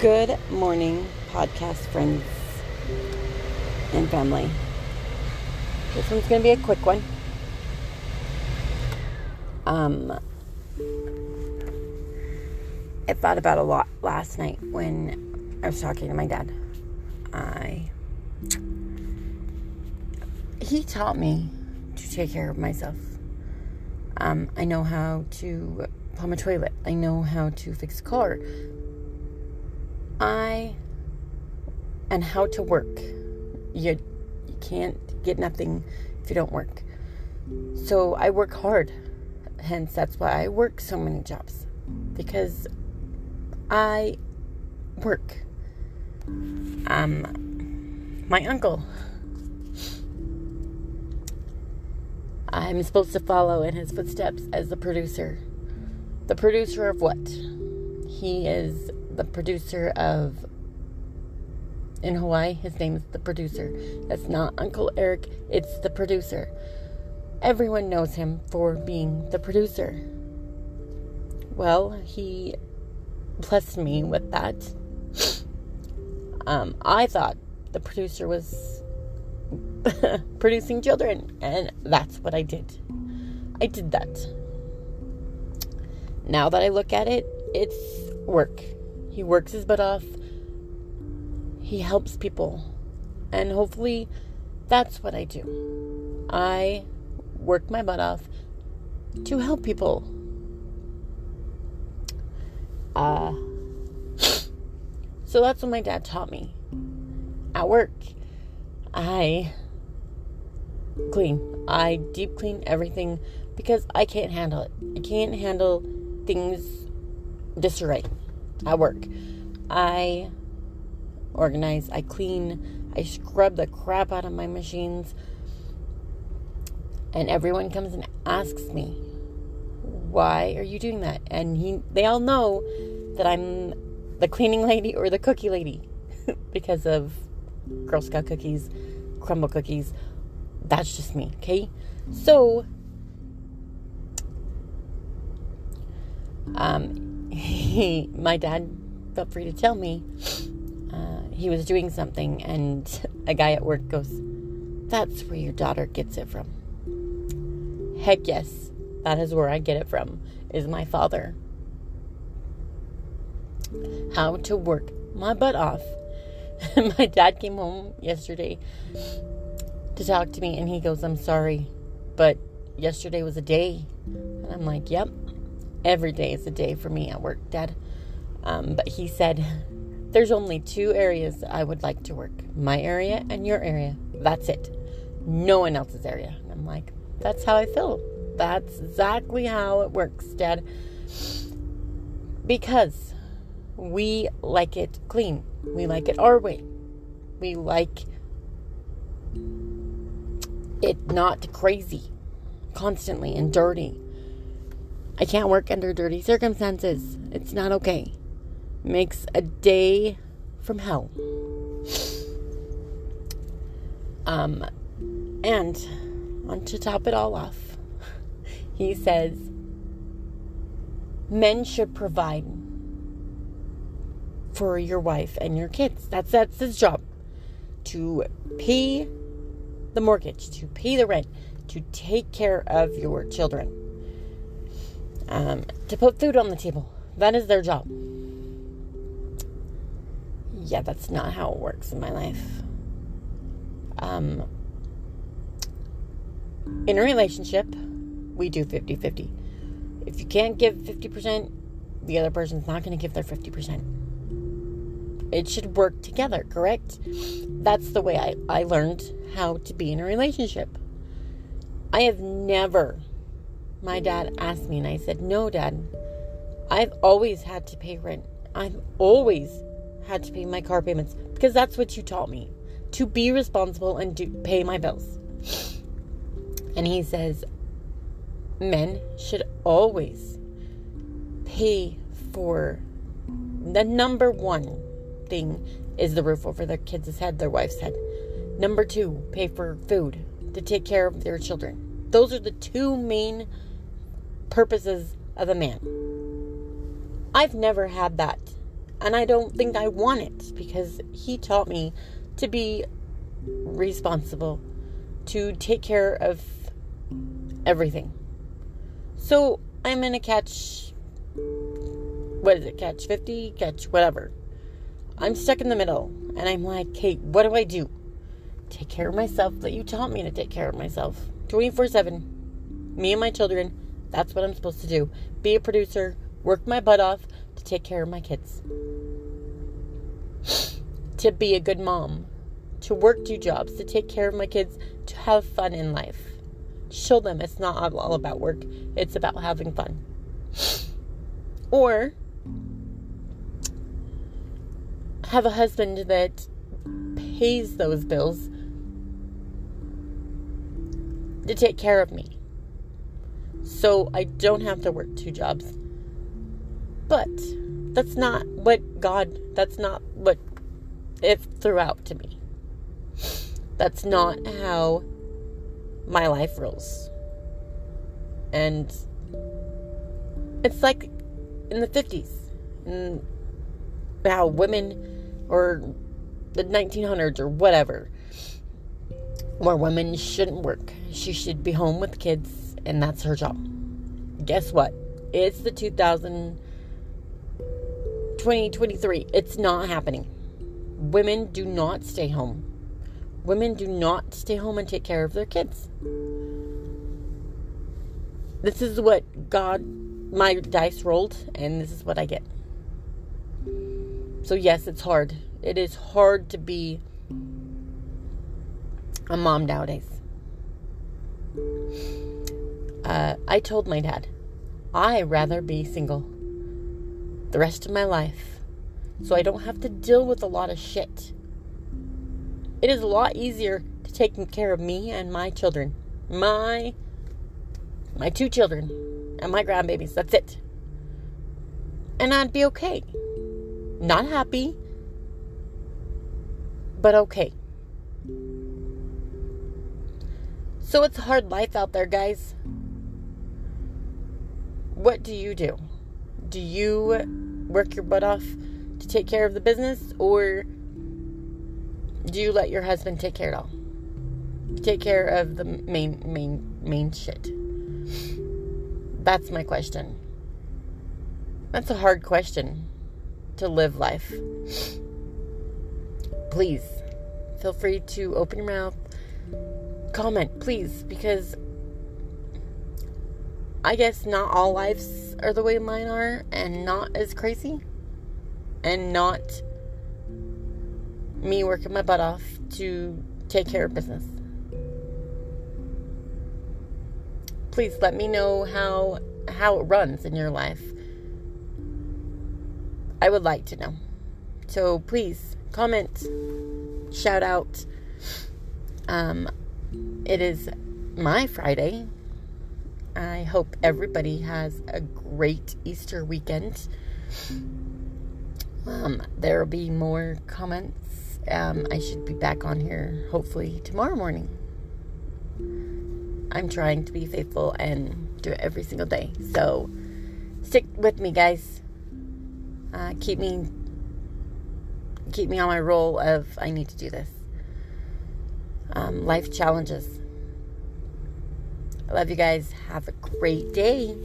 Good morning, podcast friends and family. This one's going to be a quick one. Um, I thought about a lot last night when I was talking to my dad. I he taught me to take care of myself. Um, I know how to plumb a toilet. I know how to fix a car. I and how to work. You you can't get nothing if you don't work. So I work hard. Hence that's why I work so many jobs because I work. Um my uncle I'm supposed to follow in his footsteps as the producer. The producer of what? He is the producer of in Hawaii. His name is the producer. That's not Uncle Eric, it's the producer. Everyone knows him for being the producer. Well, he blessed me with that. Um, I thought the producer was producing children, and that's what I did. I did that. Now that I look at it, it's work. He works his butt off. He helps people. And hopefully that's what I do. I work my butt off to help people. Uh, so that's what my dad taught me. At work, I clean. I deep clean everything because I can't handle it. I can't handle things disarray at work. I organize, I clean, I scrub the crap out of my machines. And everyone comes and asks me, "Why are you doing that?" And he they all know that I'm the cleaning lady or the cookie lady because of Girl Scout cookies, Crumbl cookies. That's just me, okay? So um, he, my dad felt free to tell me uh, he was doing something, and a guy at work goes, That's where your daughter gets it from. Heck yes, that is where I get it from, is my father. How to work my butt off. my dad came home yesterday to talk to me, and he goes, I'm sorry, but yesterday was a day. And I'm like, Yep, every day is a day for me at work, Dad. Um, but he said, There's only two areas I would like to work my area and your area. That's it. No one else's area. And I'm like, That's how I feel. That's exactly how it works, Dad. Because we like it clean, we like it our way. We like it not crazy constantly and dirty. I can't work under dirty circumstances. It's not okay. Makes a day from hell. Um, and on to top it all off, he says men should provide for your wife and your kids. That's that's his job. To pay the mortgage, to pay the rent, to take care of your children um, to put food on the table. That is their job. Yeah, that's not how it works in my life. Um, in a relationship, we do 50 50. If you can't give 50%, the other person's not going to give their 50%. It should work together, correct? That's the way I, I learned how to be in a relationship. I have never my dad asked me, and I said, No, dad. I've always had to pay rent. I've always had to pay my car payments because that's what you taught me to be responsible and to pay my bills. And he says, Men should always pay for the number one thing is the roof over their kids' head, their wife's head. Number two, pay for food to take care of their children. Those are the two main purposes of a man. I've never had that And I don't think I want it because he taught me to be responsible, to take care of everything. So I'm going to catch, what is it, catch 50, catch whatever. I'm stuck in the middle. And I'm like, Kate, what do I do? Take care of myself that you taught me to take care of myself 24 7. Me and my children, that's what I'm supposed to do. Be a producer, work my butt off to take care of my kids. to be a good mom, to work two jobs, to take care of my kids, to have fun in life. Show them it's not all about work, it's about having fun. Or have a husband that pays those bills to take care of me. So I don't have to work two jobs. But that's not what God, that's not what it threw out to me. That's not how my life rolls. And it's like in the 50s, and how women or the 1900s or whatever, where women shouldn't work. She should be home with kids, and that's her job. Guess what? It's the 2000 2023. It's not happening. Women do not stay home. Women do not stay home and take care of their kids. This is what God, my dice rolled, and this is what I get. So, yes, it's hard. It is hard to be a mom nowadays. Uh, I told my dad, I rather be single the rest of my life so I don't have to deal with a lot of shit. It is a lot easier to take care of me and my children. My my two children and my grandbabies. That's it. And I'd be okay. Not happy, but okay. So it's a hard life out there, guys. What do you do? Do you work your butt off to take care of the business or do you let your husband take care of it all? Take care of the main main main shit. That's my question. That's a hard question to live life. Please feel free to open your mouth, comment, please, because I guess not all lives are the way mine are and not as crazy and not me working my butt off to take care of business. Please let me know how how it runs in your life. I would like to know. So please comment, shout out. Um, it is my Friday. I hope everybody has a great Easter weekend. Um, there will be more comments. Um, I should be back on here hopefully tomorrow morning. I'm trying to be faithful and do it every single day. So stick with me, guys. Uh, keep me keep me on my roll of I need to do this. Um, life challenges. I love you guys. Have a great day.